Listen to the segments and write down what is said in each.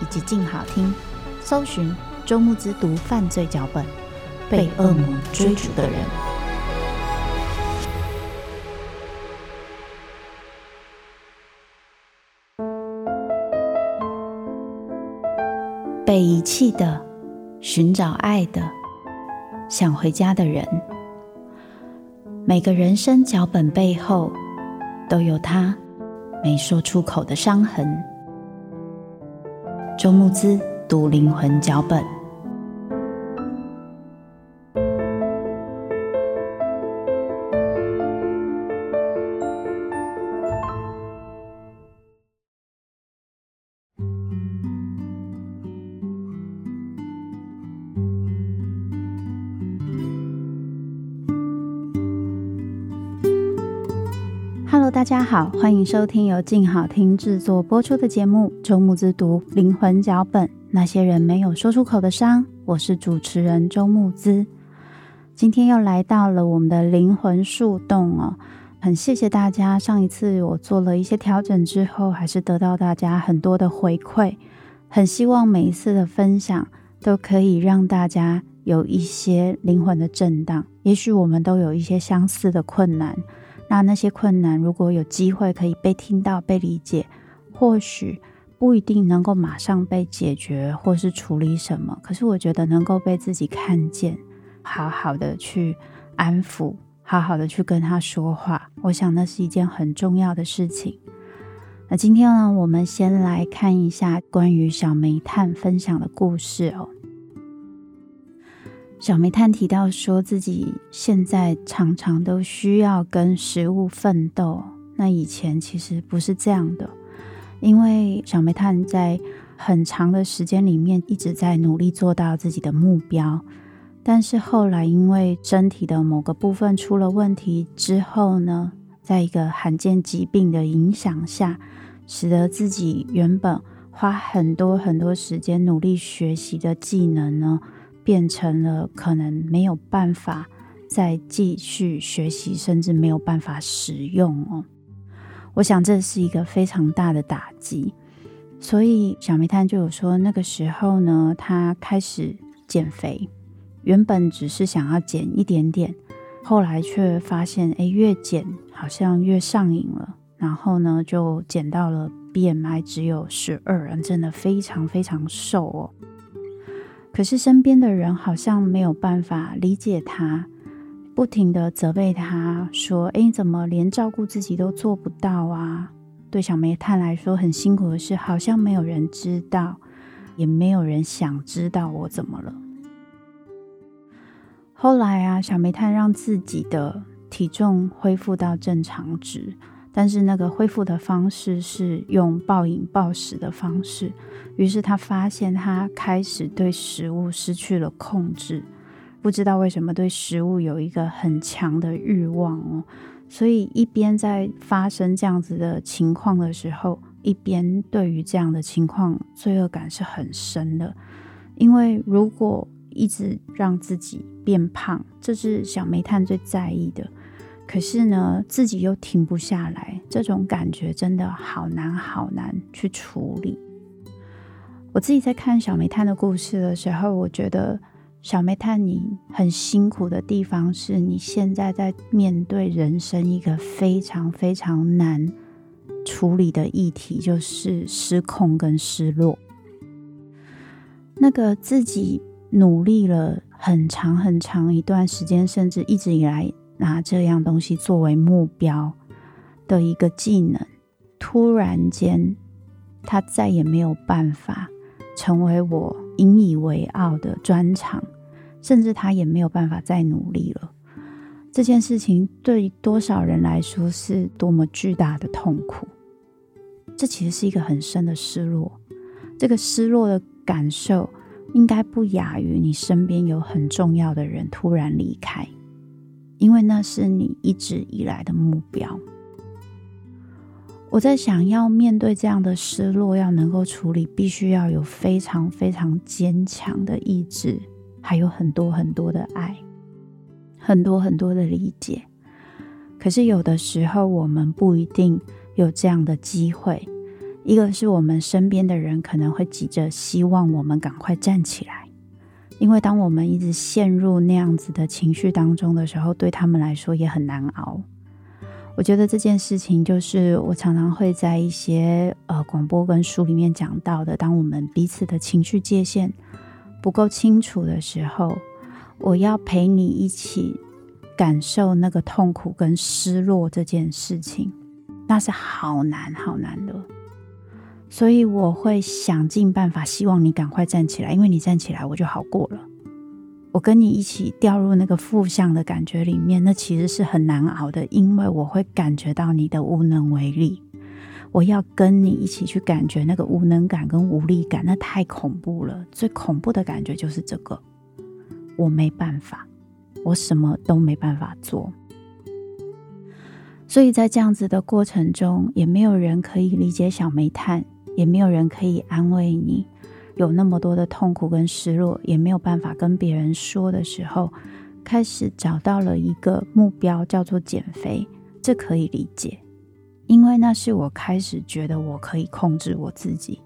以及静好听，搜寻。周慕之读犯罪脚本，被恶魔追逐的人。被遗弃的，寻找爱的，想回家的人。每个人生脚本背后，都有他没说出口的伤痕。周慕姿读灵魂脚本。家好，欢迎收听由静好听制作播出的节目《周木之读灵魂脚本》，那些人没有说出口的伤。我是主持人周木之，今天又来到了我们的灵魂树洞哦。很谢谢大家，上一次我做了一些调整之后，还是得到大家很多的回馈。很希望每一次的分享都可以让大家有一些灵魂的震荡。也许我们都有一些相似的困难。那那些困难，如果有机会可以被听到、被理解，或许不一定能够马上被解决或是处理什么，可是我觉得能够被自己看见，好好的去安抚，好好的去跟他说话，我想那是一件很重要的事情。那今天呢，我们先来看一下关于小煤炭分享的故事哦。小煤炭提到说自己现在常常都需要跟食物奋斗，那以前其实不是这样的，因为小煤炭在很长的时间里面一直在努力做到自己的目标，但是后来因为身体的某个部分出了问题之后呢，在一个罕见疾病的影响下，使得自己原本花很多很多时间努力学习的技能呢，变成了可能没有办法再继续学习，甚至没有办法使用哦。我想这是一个非常大的打击，所以小煤炭就有说，那个时候呢，他开始减肥，原本只是想要减一点点，后来却发现，哎，越减好像越上瘾了，然后呢，就减到了 BMI 只有十二，真的非常非常瘦哦。可是身边的人好像没有办法理解他，不停地责备他说：“诶，怎么连照顾自己都做不到啊？”对小煤炭来说很辛苦的事，好像没有人知道，也没有人想知道我怎么了。后来啊，小煤炭让自己的体重恢复到正常值。但是那个恢复的方式是用暴饮暴食的方式，于是他发现他开始对食物失去了控制，不知道为什么对食物有一个很强的欲望哦，所以一边在发生这样子的情况的时候，一边对于这样的情况罪恶感是很深的，因为如果一直让自己变胖，这是小煤炭最在意的。可是呢，自己又停不下来，这种感觉真的好难好难去处理。我自己在看小煤炭的故事的时候，我觉得小煤炭你很辛苦的地方是你现在在面对人生一个非常非常难处理的议题，就是失控跟失落。那个自己努力了很长很长一段时间，甚至一直以来拿这样东西作为目标的一个技能，突然间，他再也没有办法成为我引以为傲的专长，甚至他也没有办法再努力了。这件事情对多少人来说是多么巨大的痛苦？这其实是一个很深的失落。这个失落的感受，应该不亚于你身边有很重要的人突然离开，因为那是你一直以来的目标。我在想要面对这样的失落，要能够处理，必须要有非常非常坚强的意志，还有很多很多的爱。很多很多的理解，可是有的时候我们不一定有这样的机会。一个是我们身边的人可能会急着希望我们赶快站起来，因为当我们一直陷入那样子的情绪当中的时候，对他们来说也很难熬。我觉得这件事情就是我常常会在一些呃广播跟书里面讲到的，当我们彼此的情绪界限不够清楚的时候。我要陪你一起感受那个痛苦跟失落这件事情，那是好难好难的。所以我会想尽办法，希望你赶快站起来，因为你站起来，我就好过了。我跟你一起掉入那个负向的感觉里面，那其实是很难熬的，因为我会感觉到你的无能为力。我要跟你一起去感觉那个无能感跟无力感，那太恐怖了。最恐怖的感觉就是这个。我没办法，我什么都没办法做，所以在这样子的过程中，也没有人可以理解小煤炭，也没有人可以安慰你，有那么多的痛苦跟失落，也没有办法跟别人说的时候，开始找到了一个目标，叫做减肥。这可以理解，因为那是我开始觉得我可以控制我自己。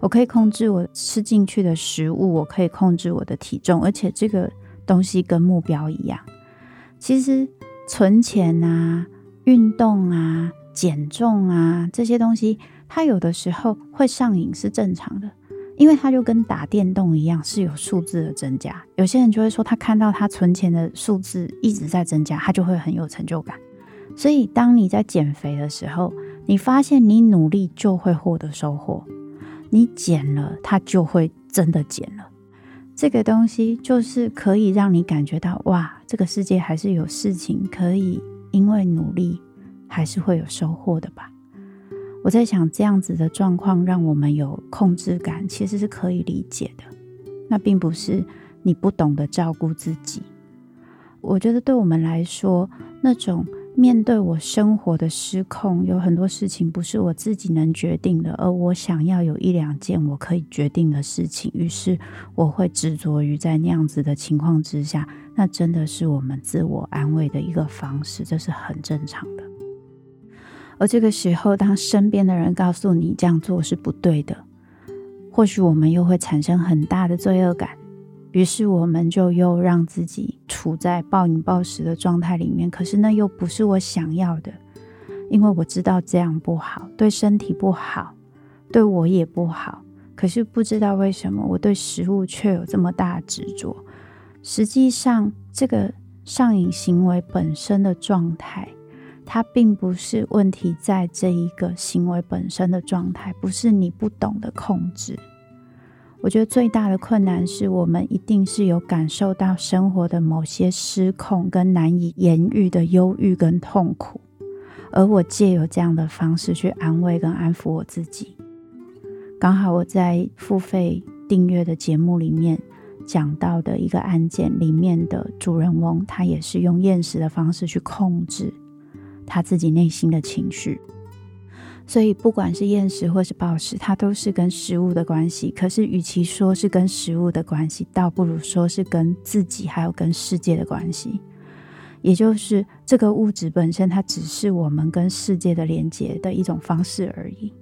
我可以控制我吃进去的食物，我可以控制我的体重，而且这个东西跟目标一样。其实存钱啊、运动啊、减重啊这些东西，他有的时候会上瘾是正常的，因为他就跟打电动一样，是有数字的增加。有些人就会说，他看到他存钱的数字一直在增加，他就会很有成就感。所以当你在减肥的时候，你发现你努力就会获得收获。你减了，它就会真的减了。这个东西就是可以让你感觉到，哇，这个世界还是有事情可以因为努力，还是会有收获的吧。我在想，这样子的状况让我们有控制感，其实是可以理解的。那并不是你不懂得照顾自己。我觉得对我们来说，那种。面对我生活的失控，有很多事情不是我自己能决定的，而我想要有一两件我可以决定的事情，于是我会执着于在那样子的情况之下，那真的是我们自我安慰的一个方式，这是很正常的。而这个时候，当身边的人告诉你这样做是不对的，或许我们又会产生很大的罪恶感。于是我们就又让自己处在暴饮暴食的状态里面，可是那又不是我想要的，因为我知道这样不好，对身体不好，对我也不好。可是不知道为什么我对食物却有这么大执着。实际上，这个上瘾行为本身的状态，它并不是问题在这一个行为本身的状态，不是你不懂得控制。我觉得最大的困难是我们一定是有感受到生活的某些失控跟难以言喻的忧郁跟痛苦，而我借由这样的方式去安慰跟安抚我自己。刚好我在付费订阅的节目里面讲到的一个案件里面的主人翁，他也是用厌食的方式去控制他自己内心的情绪。所以，不管是厌食或是暴食，它都是跟食物的关系。可是，与其说是跟食物的关系，倒不如说是跟自己还有跟世界的关系。也就是，这个物质本身，它只是我们跟世界的连接的一种方式而已。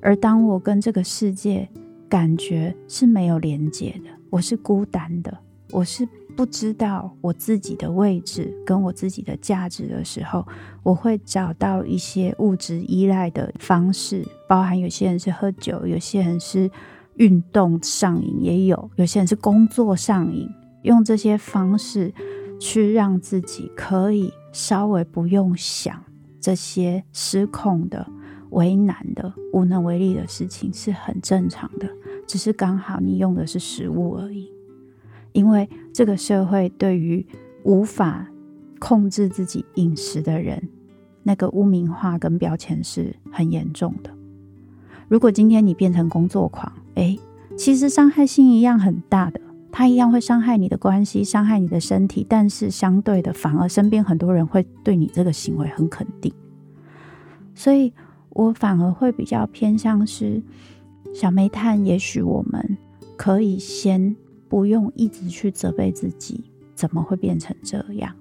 而当我跟这个世界感觉是没有连接的，我是孤单的，我是。不知道我自己的位置跟我自己的价值的时候，我会找到一些物质依赖的方式，包含有些人是喝酒，有些人是运动上瘾，也有有些人是工作上瘾，用这些方式去让自己可以稍微不用想这些失控的、为难的、无能为力的事情，是很正常的。只是刚好你用的是食物而已，因为这个社会对于无法控制自己饮食的人，那个污名化跟标签是很严重的。如果今天你变成工作狂，诶，其实伤害性一样很大的，它一样会伤害你的关系，伤害你的身体，但是相对的，反而身边很多人会对你这个行为很肯定。所以我反而会比较偏向是。小煤炭，也许我们可以先不用一直去责备自己，怎么会变成这样？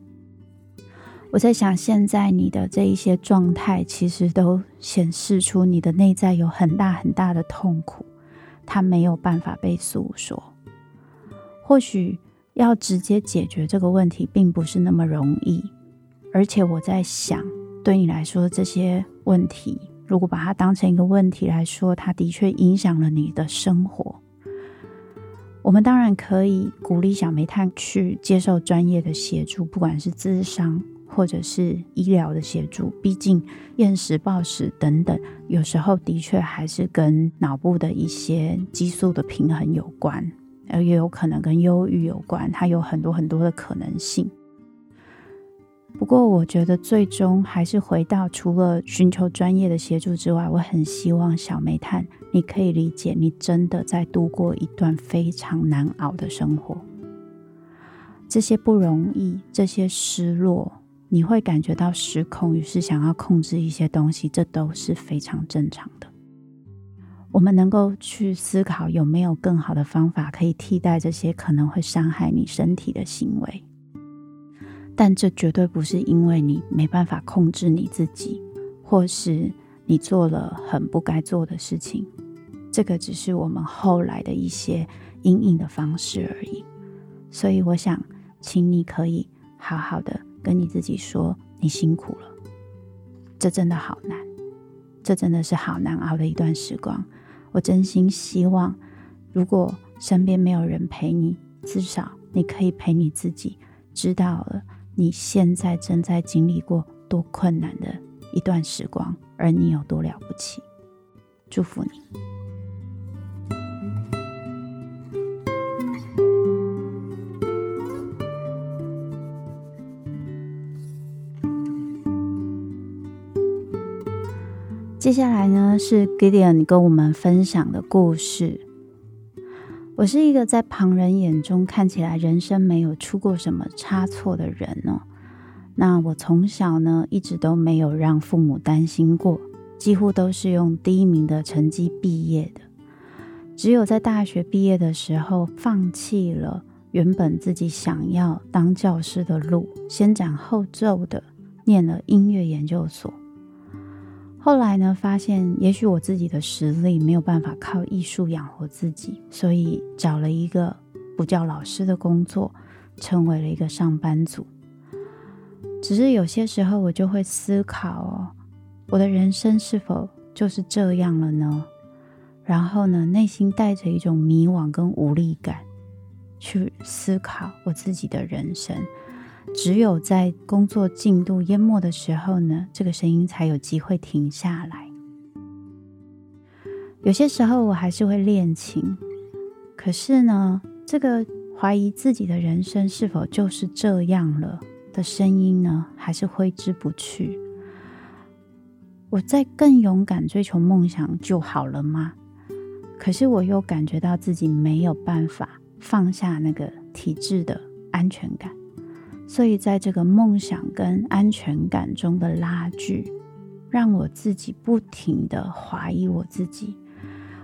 我在想，现在你的这一些状态，其实都显示出你的内在有很大很大的痛苦，它没有办法被诉说。或许要直接解决这个问题，并不是那么容易。而且我在想，对你来说，这些问题。如果把它当成一个问题来说，它的确影响了你的生活。我们当然可以鼓励小煤炭去接受专业的协助，不管是咨商或者是医疗的协助。毕竟厌食、暴食等等，有时候的确还是跟脑部的一些激素的平衡有关，而也有可能跟忧郁有关。它有很多很多的可能性。不过，我觉得最终还是回到除了寻求专业的协助之外，我很希望小煤炭，你可以理解，你真的在度过一段非常难熬的生活。这些不容易，这些失落，你会感觉到失控，于是想要控制一些东西，这都是非常正常的。我们能够去思考有没有更好的方法可以替代这些可能会伤害你身体的行为。但这绝对不是因为你没办法控制你自己，或是你做了很不该做的事情。这个只是我们后来的一些阴影的方式而已。所以我想，请你可以好好的跟你自己说，你辛苦了。这真的好难，这真的是好难熬的一段时光。我真心希望，如果身边没有人陪你，至少你可以陪你自己，知道了。你现在正在经历过多困难的一段时光，而你有多了不起？祝福你。接下来呢，是 Gideon 跟我们分享的故事。我是一个在旁人眼中看起来人生没有出过什么差错的人哦。那我从小呢，一直都没有让父母担心过，几乎都是用第一名的成绩毕业的。只有在大学毕业的时候，放弃了原本自己想要当教师的路，先斩后奏的念了音乐研究所。后来呢，发现也许我自己的实力没有办法靠艺术养活自己，所以找了一个不教老师的工作，成为了一个上班族。只是有些时候，我就会思考哦，我的人生是否就是这样了呢？然后呢，内心带着一种迷惘跟无力感，去思考我自己的人生。只有在工作进度淹没的时候呢，这个声音才有机会停下来。有些时候我还是会练琴，可是呢，这个怀疑自己的人生是否就是这样了的声音呢，还是挥之不去。我再更勇敢追求梦想就好了吗？可是我又感觉到自己没有办法放下那个体制的安全感。所以，在这个梦想跟安全感中的拉锯，让我自己不停地怀疑我自己。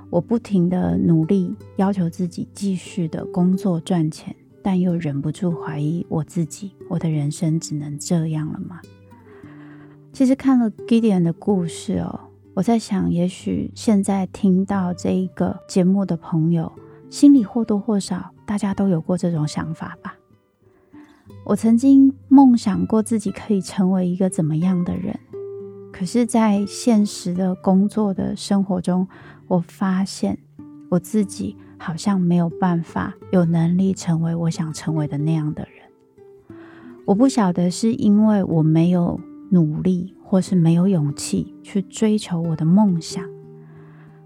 我不停的努力，要求自己继续的工作赚钱，但又忍不住怀疑我自己：我的人生只能这样了吗？其实看了 Gideon 的故事哦，我在想，也许现在听到这一个节目的朋友，心里或多或少，大家都有过这种想法吧。我曾经梦想过自己可以成为一个怎么样的人，可是，在现实的工作的生活中，我发现我自己好像没有办法有能力成为我想成为的那样的人。我不晓得是因为我没有努力，或是没有勇气去追求我的梦想，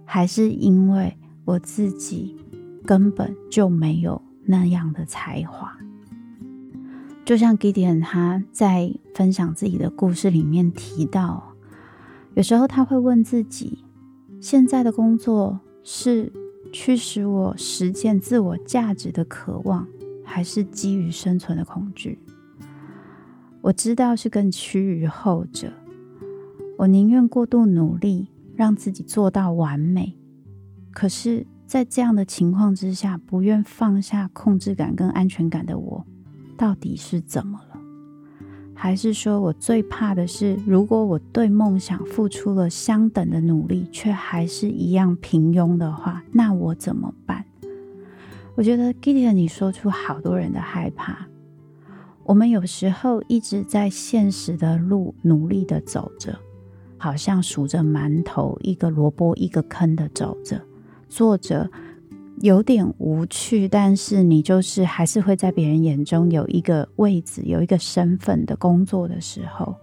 还是因为我自己根本就没有那样的才华。就像 Gideon 他在分享自己的故事里面提到，有时候他会问自己：现在的工作是驱使我实践自我价值的渴望，还是基于生存的恐惧？我知道是更趋于后者。我宁愿过度努力，让自己做到完美，可是，在这样的情况之下，不愿放下控制感跟安全感的我。到底是怎么了？还是说我最怕的是，如果我对梦想付出了相等的努力，却还是一样平庸的话，那我怎么办？我觉得 Gideon，你说出好多人的害怕。我们有时候一直在现实的路努力的走着，好像数着馒头，一个萝卜一个坑的走着，做着。有点无趣，但是你就是还是会在别人眼中有一个位置、有一个身份的工作的时候，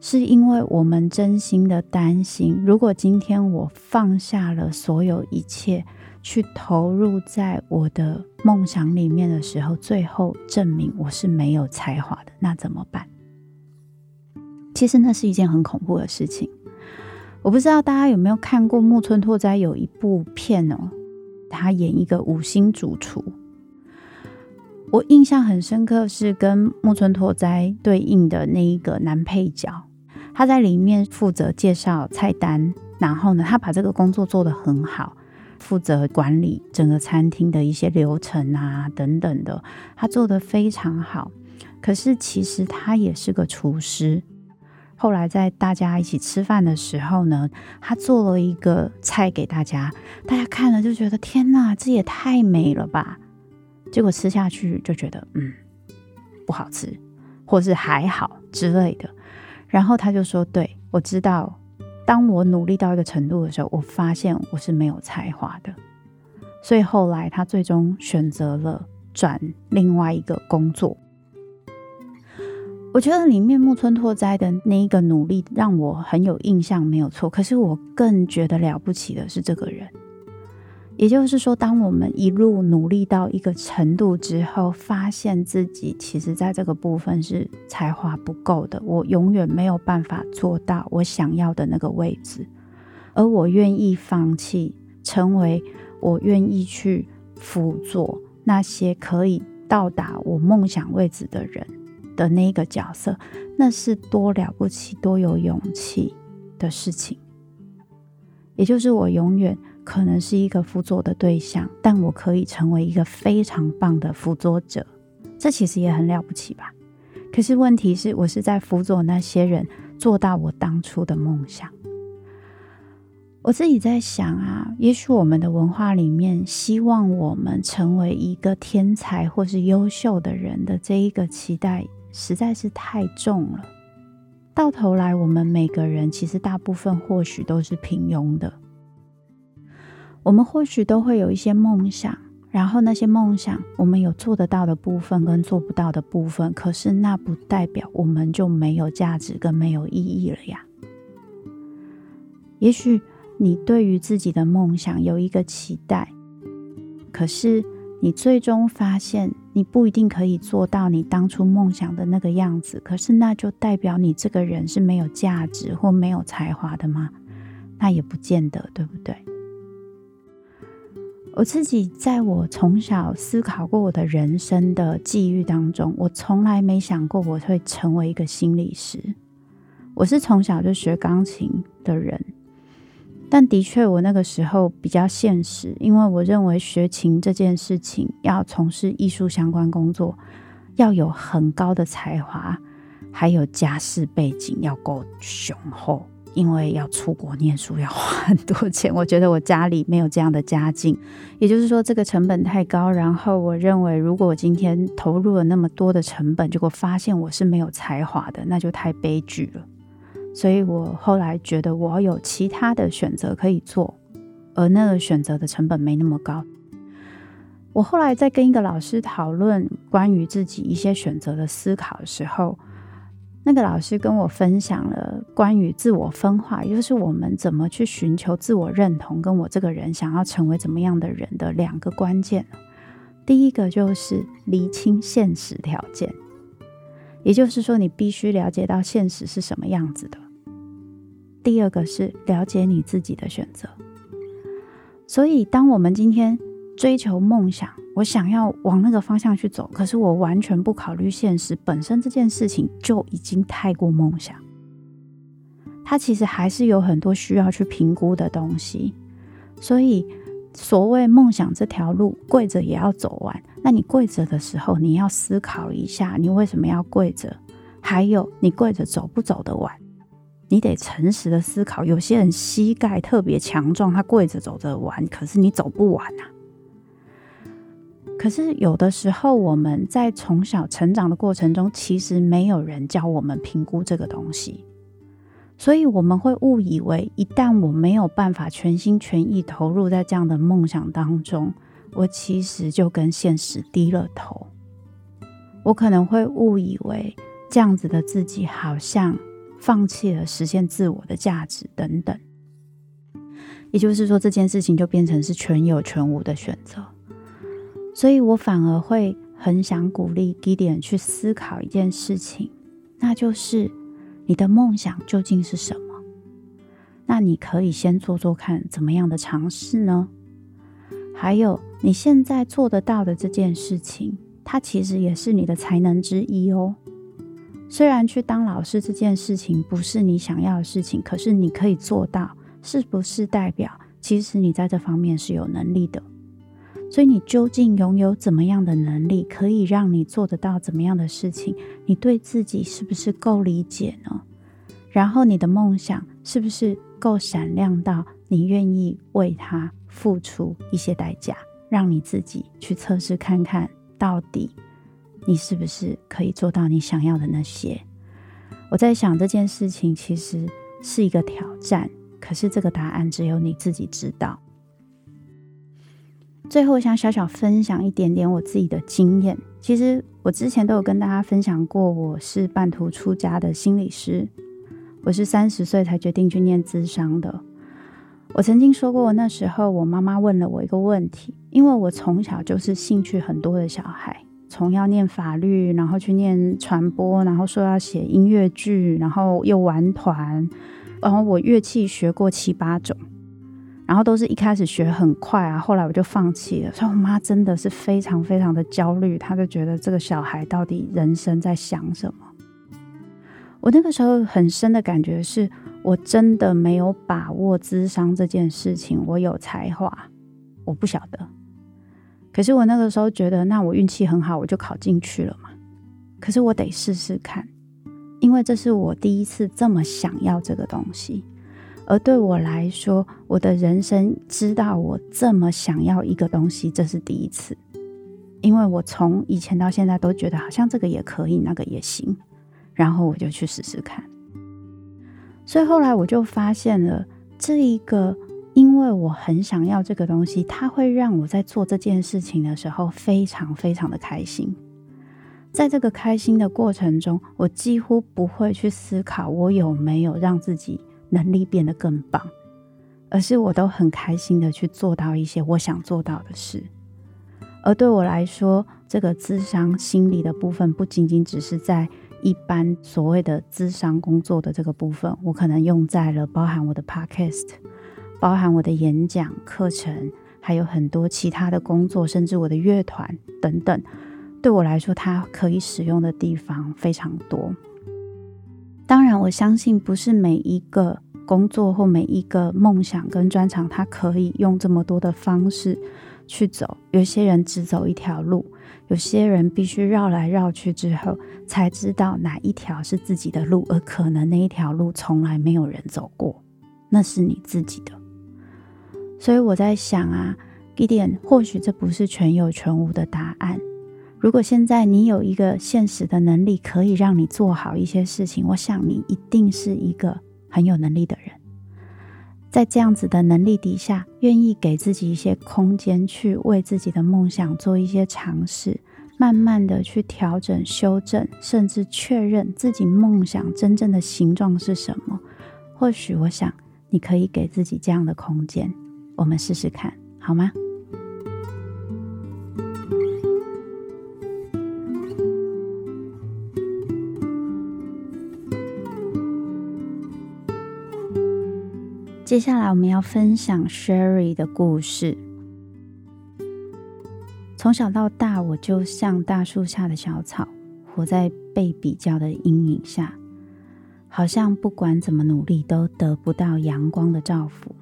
是因为我们真心的担心，如果今天我放下了所有一切，去投入在我的梦想里面的时候，最后证明我是没有才华的，那怎么办？其实那是一件很恐怖的事情。我不知道大家有没有看过木村拓哉有一部片哦。他演一个五星主厨，我印象很深刻，是跟木村拓哉对应的那一个男配角，他在里面负责介绍菜单，然后呢，他把这个工作做得很好，负责管理整个餐厅的一些流程啊等等的，他做得非常好。可是其实他也是个厨师。后来在大家一起吃饭的时候呢，他做了一个菜给大家，大家看了就觉得天哪，这也太美了吧！结果吃下去就觉得嗯，不好吃，或是还好之类的。然后他就说：“对，我知道，当我努力到一个程度的时候，我发现我是没有才华的。所以后来他最终选择了转另外一个工作。”我觉得里面木村拓哉的那一个努力让我很有印象，没有错。可是我更觉得了不起的是这个人，也就是说，当我们一路努力到一个程度之后，发现自己其实在这个部分是才华不够的，我永远没有办法做到我想要的那个位置，而我愿意放弃，成为我愿意去辅佐那些可以到达我梦想位置的人。的那个角色，那是多了不起、多有勇气的事情。也就是我永远可能是一个辅佐的对象，但我可以成为一个非常棒的辅佐者，这其实也很了不起吧？可是问题是我是在辅佐那些人做到我当初的梦想。我自己在想啊，也许我们的文化里面希望我们成为一个天才或是优秀的人的这一个期待。实在是太重了。到头来，我们每个人其实大部分或许都是平庸的。我们或许都会有一些梦想，然后那些梦想，我们有做得到的部分跟做不到的部分。可是那不代表我们就没有价值跟没有意义了呀。也许你对于自己的梦想有一个期待，可是。你最终发现，你不一定可以做到你当初梦想的那个样子。可是，那就代表你这个人是没有价值或没有才华的吗？那也不见得，对不对？我自己在我从小思考过我的人生的际遇当中，我从来没想过我会成为一个心理师。我是从小就学钢琴的人。但的确，我那个时候比较现实，因为我认为学琴这件事情要从事艺术相关工作，要有很高的才华，还有家世背景要够雄厚，因为要出国念书要花很多钱。我觉得我家里没有这样的家境，也就是说这个成本太高。然后我认为，如果我今天投入了那么多的成本，结果发现我是没有才华的，那就太悲剧了。所以我后来觉得我有其他的选择可以做，而那个选择的成本没那么高。我后来在跟一个老师讨论关于自己一些选择的思考的时候，那个老师跟我分享了关于自我分化，也就是我们怎么去寻求自我认同，跟我这个人想要成为怎么样的人的两个关键。第一个就是厘清现实条件，也就是说，你必须了解到现实是什么样子的。第二个是了解你自己的选择。所以，当我们今天追求梦想，我想要往那个方向去走，可是我完全不考虑现实本身，这件事情就已经太过梦想。它其实还是有很多需要去评估的东西。所以，所谓梦想这条路，跪着也要走完。那你跪着的时候，你要思考一下，你为什么要跪着？还有，你跪着走不走得完？你得诚实的思考。有些人膝盖特别强壮，他跪着走着完，可是你走不完啊。可是有的时候，我们在从小成长的过程中，其实没有人教我们评估这个东西，所以我们会误以为，一旦我没有办法全心全意投入在这样的梦想当中，我其实就跟现实低了头。我可能会误以为，这样子的自己好像放弃了实现自我的价值等等。也就是说，这件事情就变成是全有全无的选择。所以我反而会很想鼓励 Gideon 去思考一件事情，那就是你的梦想究竟是什么？那你可以先做做看怎么样的尝试呢？还有你现在做得到的这件事情，它其实也是你的才能之一哦。虽然去当老师这件事情不是你想要的事情，可是你可以做到，是不是代表其实你在这方面是有能力的？所以你究竟拥有怎么样的能力，可以让你做得到怎么样的事情？你对自己是不是够理解呢？然后你的梦想是不是够闪亮到你愿意为它付出一些代价？让你自己去测试看看，到底你是不是可以做到你想要的那些？我在想这件事情其实是一个挑战，可是这个答案只有你自己知道。最后，想小小分享一点点我自己的经验。其实我之前都有跟大家分享过，我是半途出家的心理师，我是三十岁才决定去念咨商的。我曾经说过，那时候我妈妈问了我一个问题，因为我从小就是兴趣很多的小孩，从要念法律，然后去念传播，然后说要写音乐剧，然后又玩团，然后我乐器学过七八种。然后都是一开始学很快啊，后来我就放弃了。所以我妈真的是非常非常的焦虑，她就觉得这个小孩到底人生在想什么？我那个时候很深的感觉是，我真的没有把握智商这件事情。我有才华，我不晓得。可是我那个时候觉得，那我运气很好，我就考进去了嘛。可是我得试试看，因为这是我第一次这么想要这个东西。而对我来说，我的人生知道我这么想要一个东西，这是第一次。因为我从以前到现在都觉得好像这个也可以，那个也行，然后我就去试试看。所以后来我就发现了这一个，因为我很想要这个东西，它会让我在做这件事情的时候非常非常的开心。在这个开心的过程中，我几乎不会去思考我有没有让自己。能力变得更棒，而是我都很开心的去做到一些我想做到的事。而对我来说，这个智商心理的部分，不仅仅只是在一般所谓的智商工作的这个部分，我可能用在了包含我的 podcast，包含我的演讲课程，还有很多其他的工作，甚至我的乐团等等。对我来说，它可以使用的地方非常多。当然，我相信不是每一个工作或每一个梦想跟专长，他可以用这么多的方式去走。有些人只走一条路，有些人必须绕来绕去之后，才知道哪一条是自己的路，而可能那一条路从来没有人走过，那是你自己的。所以我在想啊，Gideon，或许这不是全有全无的答案。如果现在你有一个现实的能力，可以让你做好一些事情，我想你一定是一个很有能力的人。在这样子的能力底下，愿意给自己一些空间，去为自己的梦想做一些尝试，慢慢的去调整、修正，甚至确认自己梦想真正的形状是什么。或许，我想你可以给自己这样的空间，我们试试看，好吗？接下来我们要分享 Sherry 的故事。从小到大，我就像大树下的小草，活在被比较的阴影下，好像不管怎么努力都得不到阳光的照拂。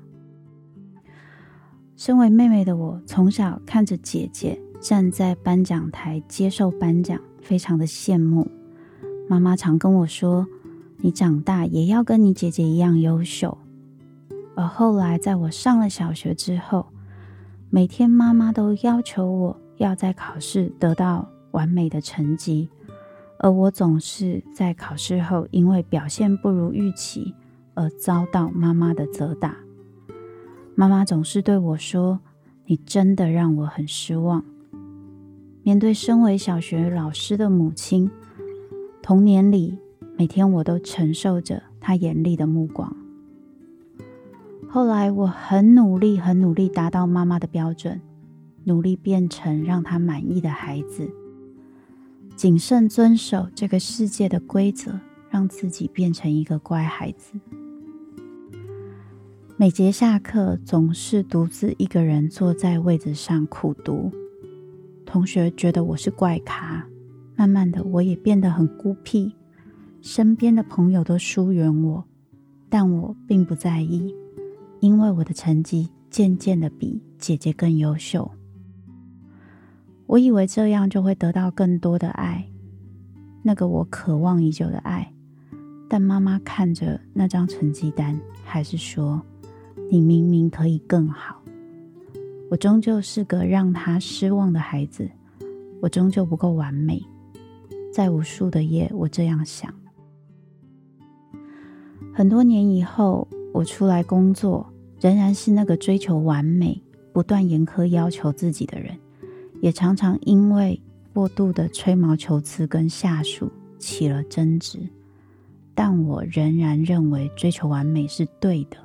身为妹妹的我，从小看着姐姐站在颁奖台接受颁奖，非常的羡慕。妈妈常跟我说：“你长大也要跟你姐姐一样优秀。”而后来，在我上了小学之后，每天妈妈都要求我要在考试得到完美的成绩，而我总是在考试后因为表现不如预期而遭到妈妈的责打。妈妈总是对我说：“你真的让我很失望。”面对身为小学老师的母亲，童年里每天我都承受着她严厉的目光。后来我很努力，很努力达到妈妈的标准，努力变成让她满意的孩子，谨慎遵守这个世界的规则，让自己变成一个乖孩子。每节下课总是独自一个人坐在位子上苦读，同学觉得我是怪咖，慢慢的我也变得很孤僻，身边的朋友都疏远我，但我并不在意。因为我的成绩渐渐的比姐姐更优秀，我以为这样就会得到更多的爱，那个我渴望已久的爱。但妈妈看着那张成绩单，还是说：“你明明可以更好。”我终究是个让她失望的孩子，我终究不够完美。在无数的夜，我这样想。很多年以后。我出来工作，仍然是那个追求完美、不断严苛要求自己的人，也常常因为过度的吹毛求疵跟下属起了争执。但我仍然认为追求完美是对的。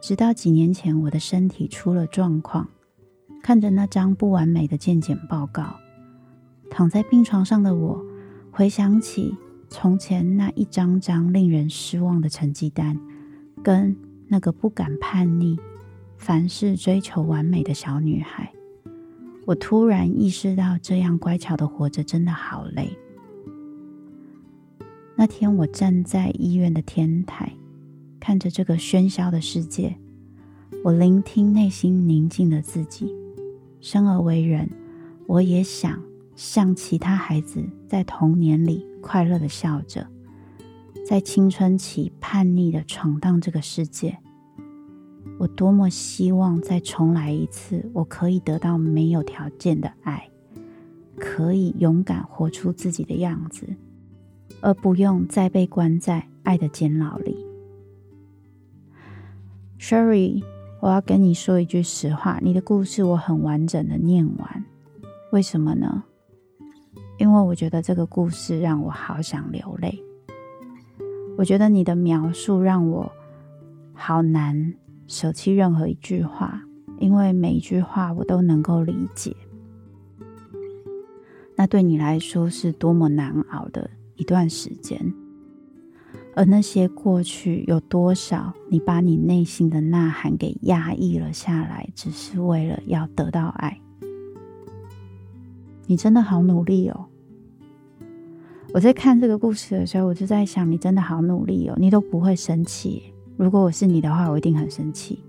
直到几年前，我的身体出了状况，看着那张不完美的健检报告，躺在病床上的我，回想起从前那一张张令人失望的成绩单。跟那个不敢叛逆、凡事追求完美的小女孩，我突然意识到，这样乖巧的活着真的好累。那天，我站在医院的天台，看着这个喧嚣的世界，我聆听内心宁静的自己。生而为人，我也想像其他孩子，在童年里快乐地笑着。在青春期叛逆的闯荡这个世界，我多么希望再重来一次，我可以得到没有条件的爱，可以勇敢活出自己的样子，而不用再被关在爱的监牢里。Sherry，我要跟你说一句实话，你的故事我很完整的念完，为什么呢？因为我觉得这个故事让我好想流泪。我觉得你的描述让我好难舍弃任何一句话，因为每一句话我都能够理解。那对你来说是多么难熬的一段时间，而那些过去有多少，你把你内心的呐喊给压抑了下来，只是为了要得到爱。你真的好努力哦。我在看这个故事的时候，我就在想，你真的好努力哦，你都不会生气。如果我是你的话，我一定很生气。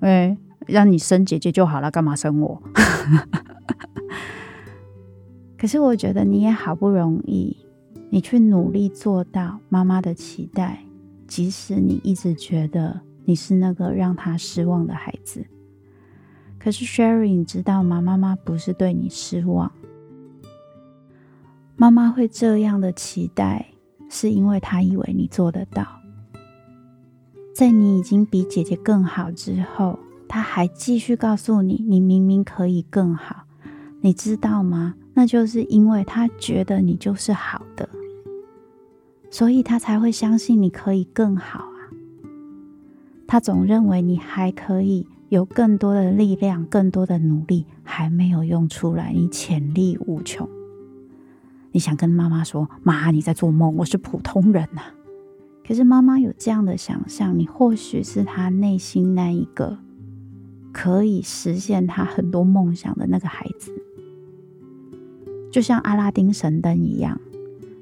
哎，让你生姐姐就好了，干嘛生我？可是我觉得你也好不容易，你去努力做到妈妈的期待，即使你一直觉得你是那个让她失望的孩子。可是 Sherry，你知道吗？妈妈不是对你失望。妈妈会这样的期待，是因为她以为你做得到。在你已经比姐姐更好之后，她还继续告诉你，你明明可以更好，你知道吗？那就是因为她觉得你就是好的，所以她才会相信你可以更好啊。她总认为你还可以有更多的力量，更多的努力还没有用出来，你潜力无穷。你想跟妈妈说：“妈，你在做梦，我是普通人呐。”可是妈妈有这样的想象，你或许是她内心那一个可以实现她很多梦想的那个孩子，就像阿拉丁神灯一样。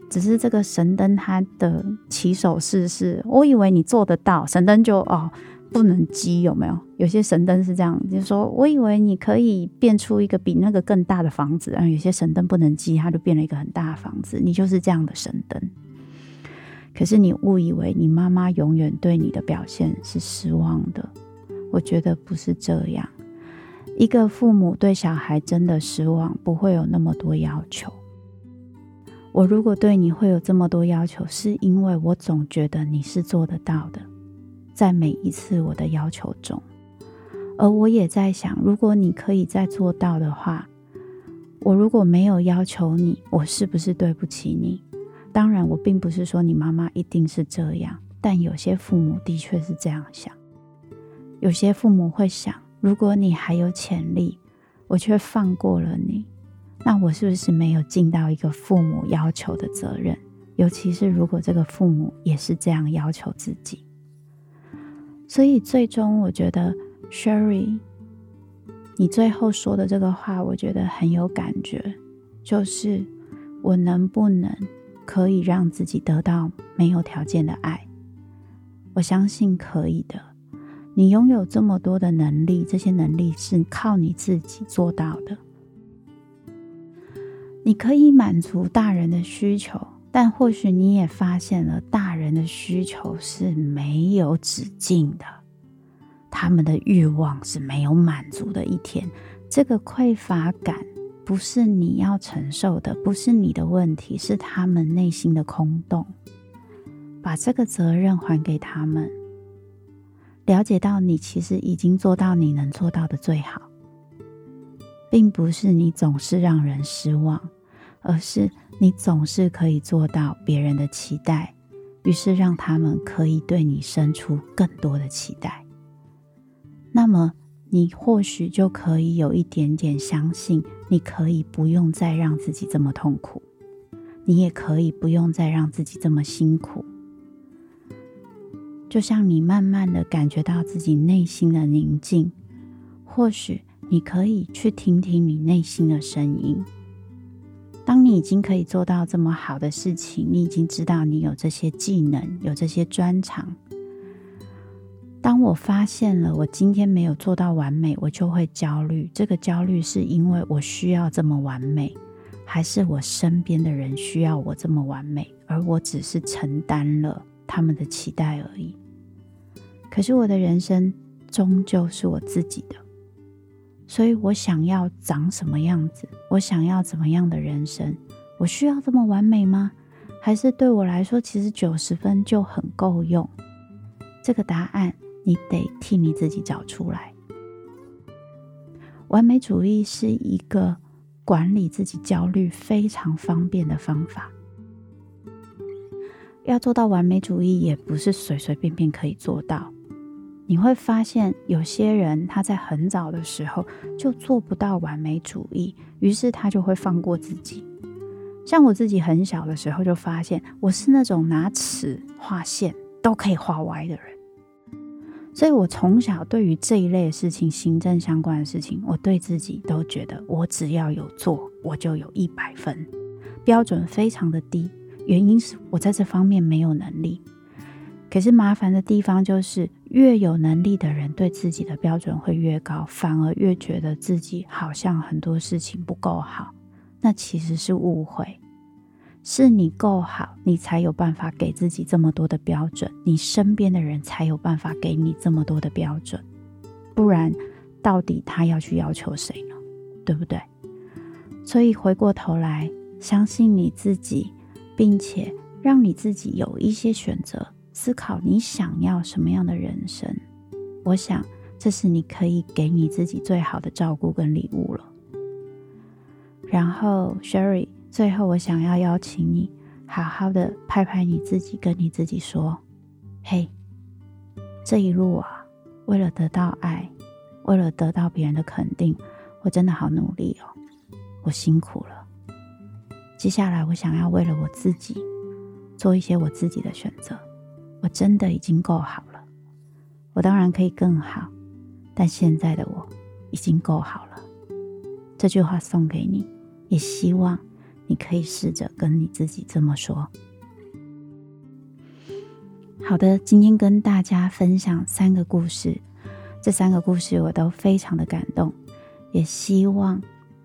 只是这个神灯它的起手式是，我以为你做得到，神灯就哦。不能积有没有？有些神灯是这样，就是说我以为你可以变出一个比那个更大的房子，然后有些神灯不能积，它就变了一个很大的房子。你就是这样的神灯，可是你误以为你妈妈永远对你的表现是失望的。我觉得不是这样，一个父母对小孩真的失望，不会有那么多要求。我如果对你会有这么多要求，是因为我总觉得你是做得到的。在每一次我的要求中，而我也在想，如果你可以再做到的话，我如果没有要求你，我是不是对不起你？当然，我并不是说你妈妈一定是这样，但有些父母的确是这样想。有些父母会想，如果你还有潜力，我却放过了你，那我是不是没有尽到一个父母要求的责任？尤其是如果这个父母也是这样要求自己。所以最终，我觉得 Sherry，你最后说的这个话，我觉得很有感觉。就是我能不能可以让自己得到没有条件的爱？我相信可以的。你拥有这么多的能力，这些能力是靠你自己做到的。你可以满足大人的需求。但或许你也发现了，大人的需求是没有止境的，他们的欲望是没有满足的一天。这个匮乏感不是你要承受的，不是你的问题，是他们内心的空洞。把这个责任还给他们，了解到你其实已经做到你能做到的最好，并不是你总是让人失望，而是。你总是可以做到别人的期待，于是让他们可以对你生出更多的期待。那么，你或许就可以有一点点相信，你可以不用再让自己这么痛苦，你也可以不用再让自己这么辛苦。就像你慢慢的感觉到自己内心的宁静，或许你可以去听听你内心的声音。当你已经可以做到这么好的事情，你已经知道你有这些技能，有这些专长。当我发现了我今天没有做到完美，我就会焦虑。这个焦虑是因为我需要这么完美，还是我身边的人需要我这么完美，而我只是承担了他们的期待而已。可是我的人生终究是我自己的。所以我想要长什么样子？我想要怎么样的人生？我需要这么完美吗？还是对我来说，其实九十分就很够用？这个答案你得替你自己找出来。完美主义是一个管理自己焦虑非常方便的方法。要做到完美主义，也不是随随便便可以做到。你会发现，有些人他在很早的时候就做不到完美主义，于是他就会放过自己。像我自己很小的时候就发现，我是那种拿尺画线都可以画歪的人，所以我从小对于这一类事情，行政相关的事情，我对自己都觉得，我只要有做，我就有一百分，标准非常的低。原因是我在这方面没有能力。可是麻烦的地方就是，越有能力的人对自己的标准会越高，反而越觉得自己好像很多事情不够好。那其实是误会，是你够好，你才有办法给自己这么多的标准，你身边的人才有办法给你这么多的标准。不然，到底他要去要求谁呢？对不对？所以回过头来，相信你自己，并且让你自己有一些选择。思考你想要什么样的人生。我想，这是你可以给你自己最好的照顾跟礼物了。然后，Sherry，最后我想要邀请你，好好的拍拍你自己，跟你自己说：“嘿，这一路啊，为了得到爱，为了得到别人的肯定，我真的好努力哦，我辛苦了。接下来，我想要为了我自己，做一些我自己的选择。我真的已经够好了，我当然可以更好，但现在的我已经够好了。”这句话送给你。也希望你可以试着跟你自己这么说。好的，今天跟大家分享三个故事，这三个故事我都非常的感动，也希望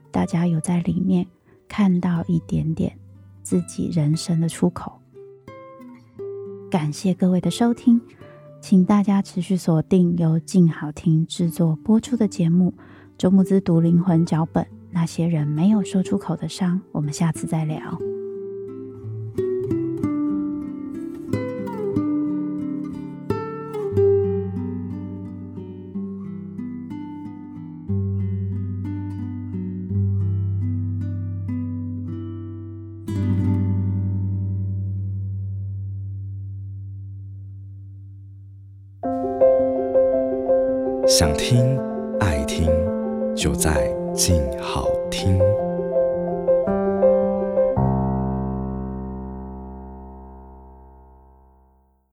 大家有在里面看到一点点自己人生的出口。感谢各位的收听，请大家持续锁定由静好听制作播出的节目《周木子读灵魂脚本》。那些人没有说出口的伤，我们下次再聊。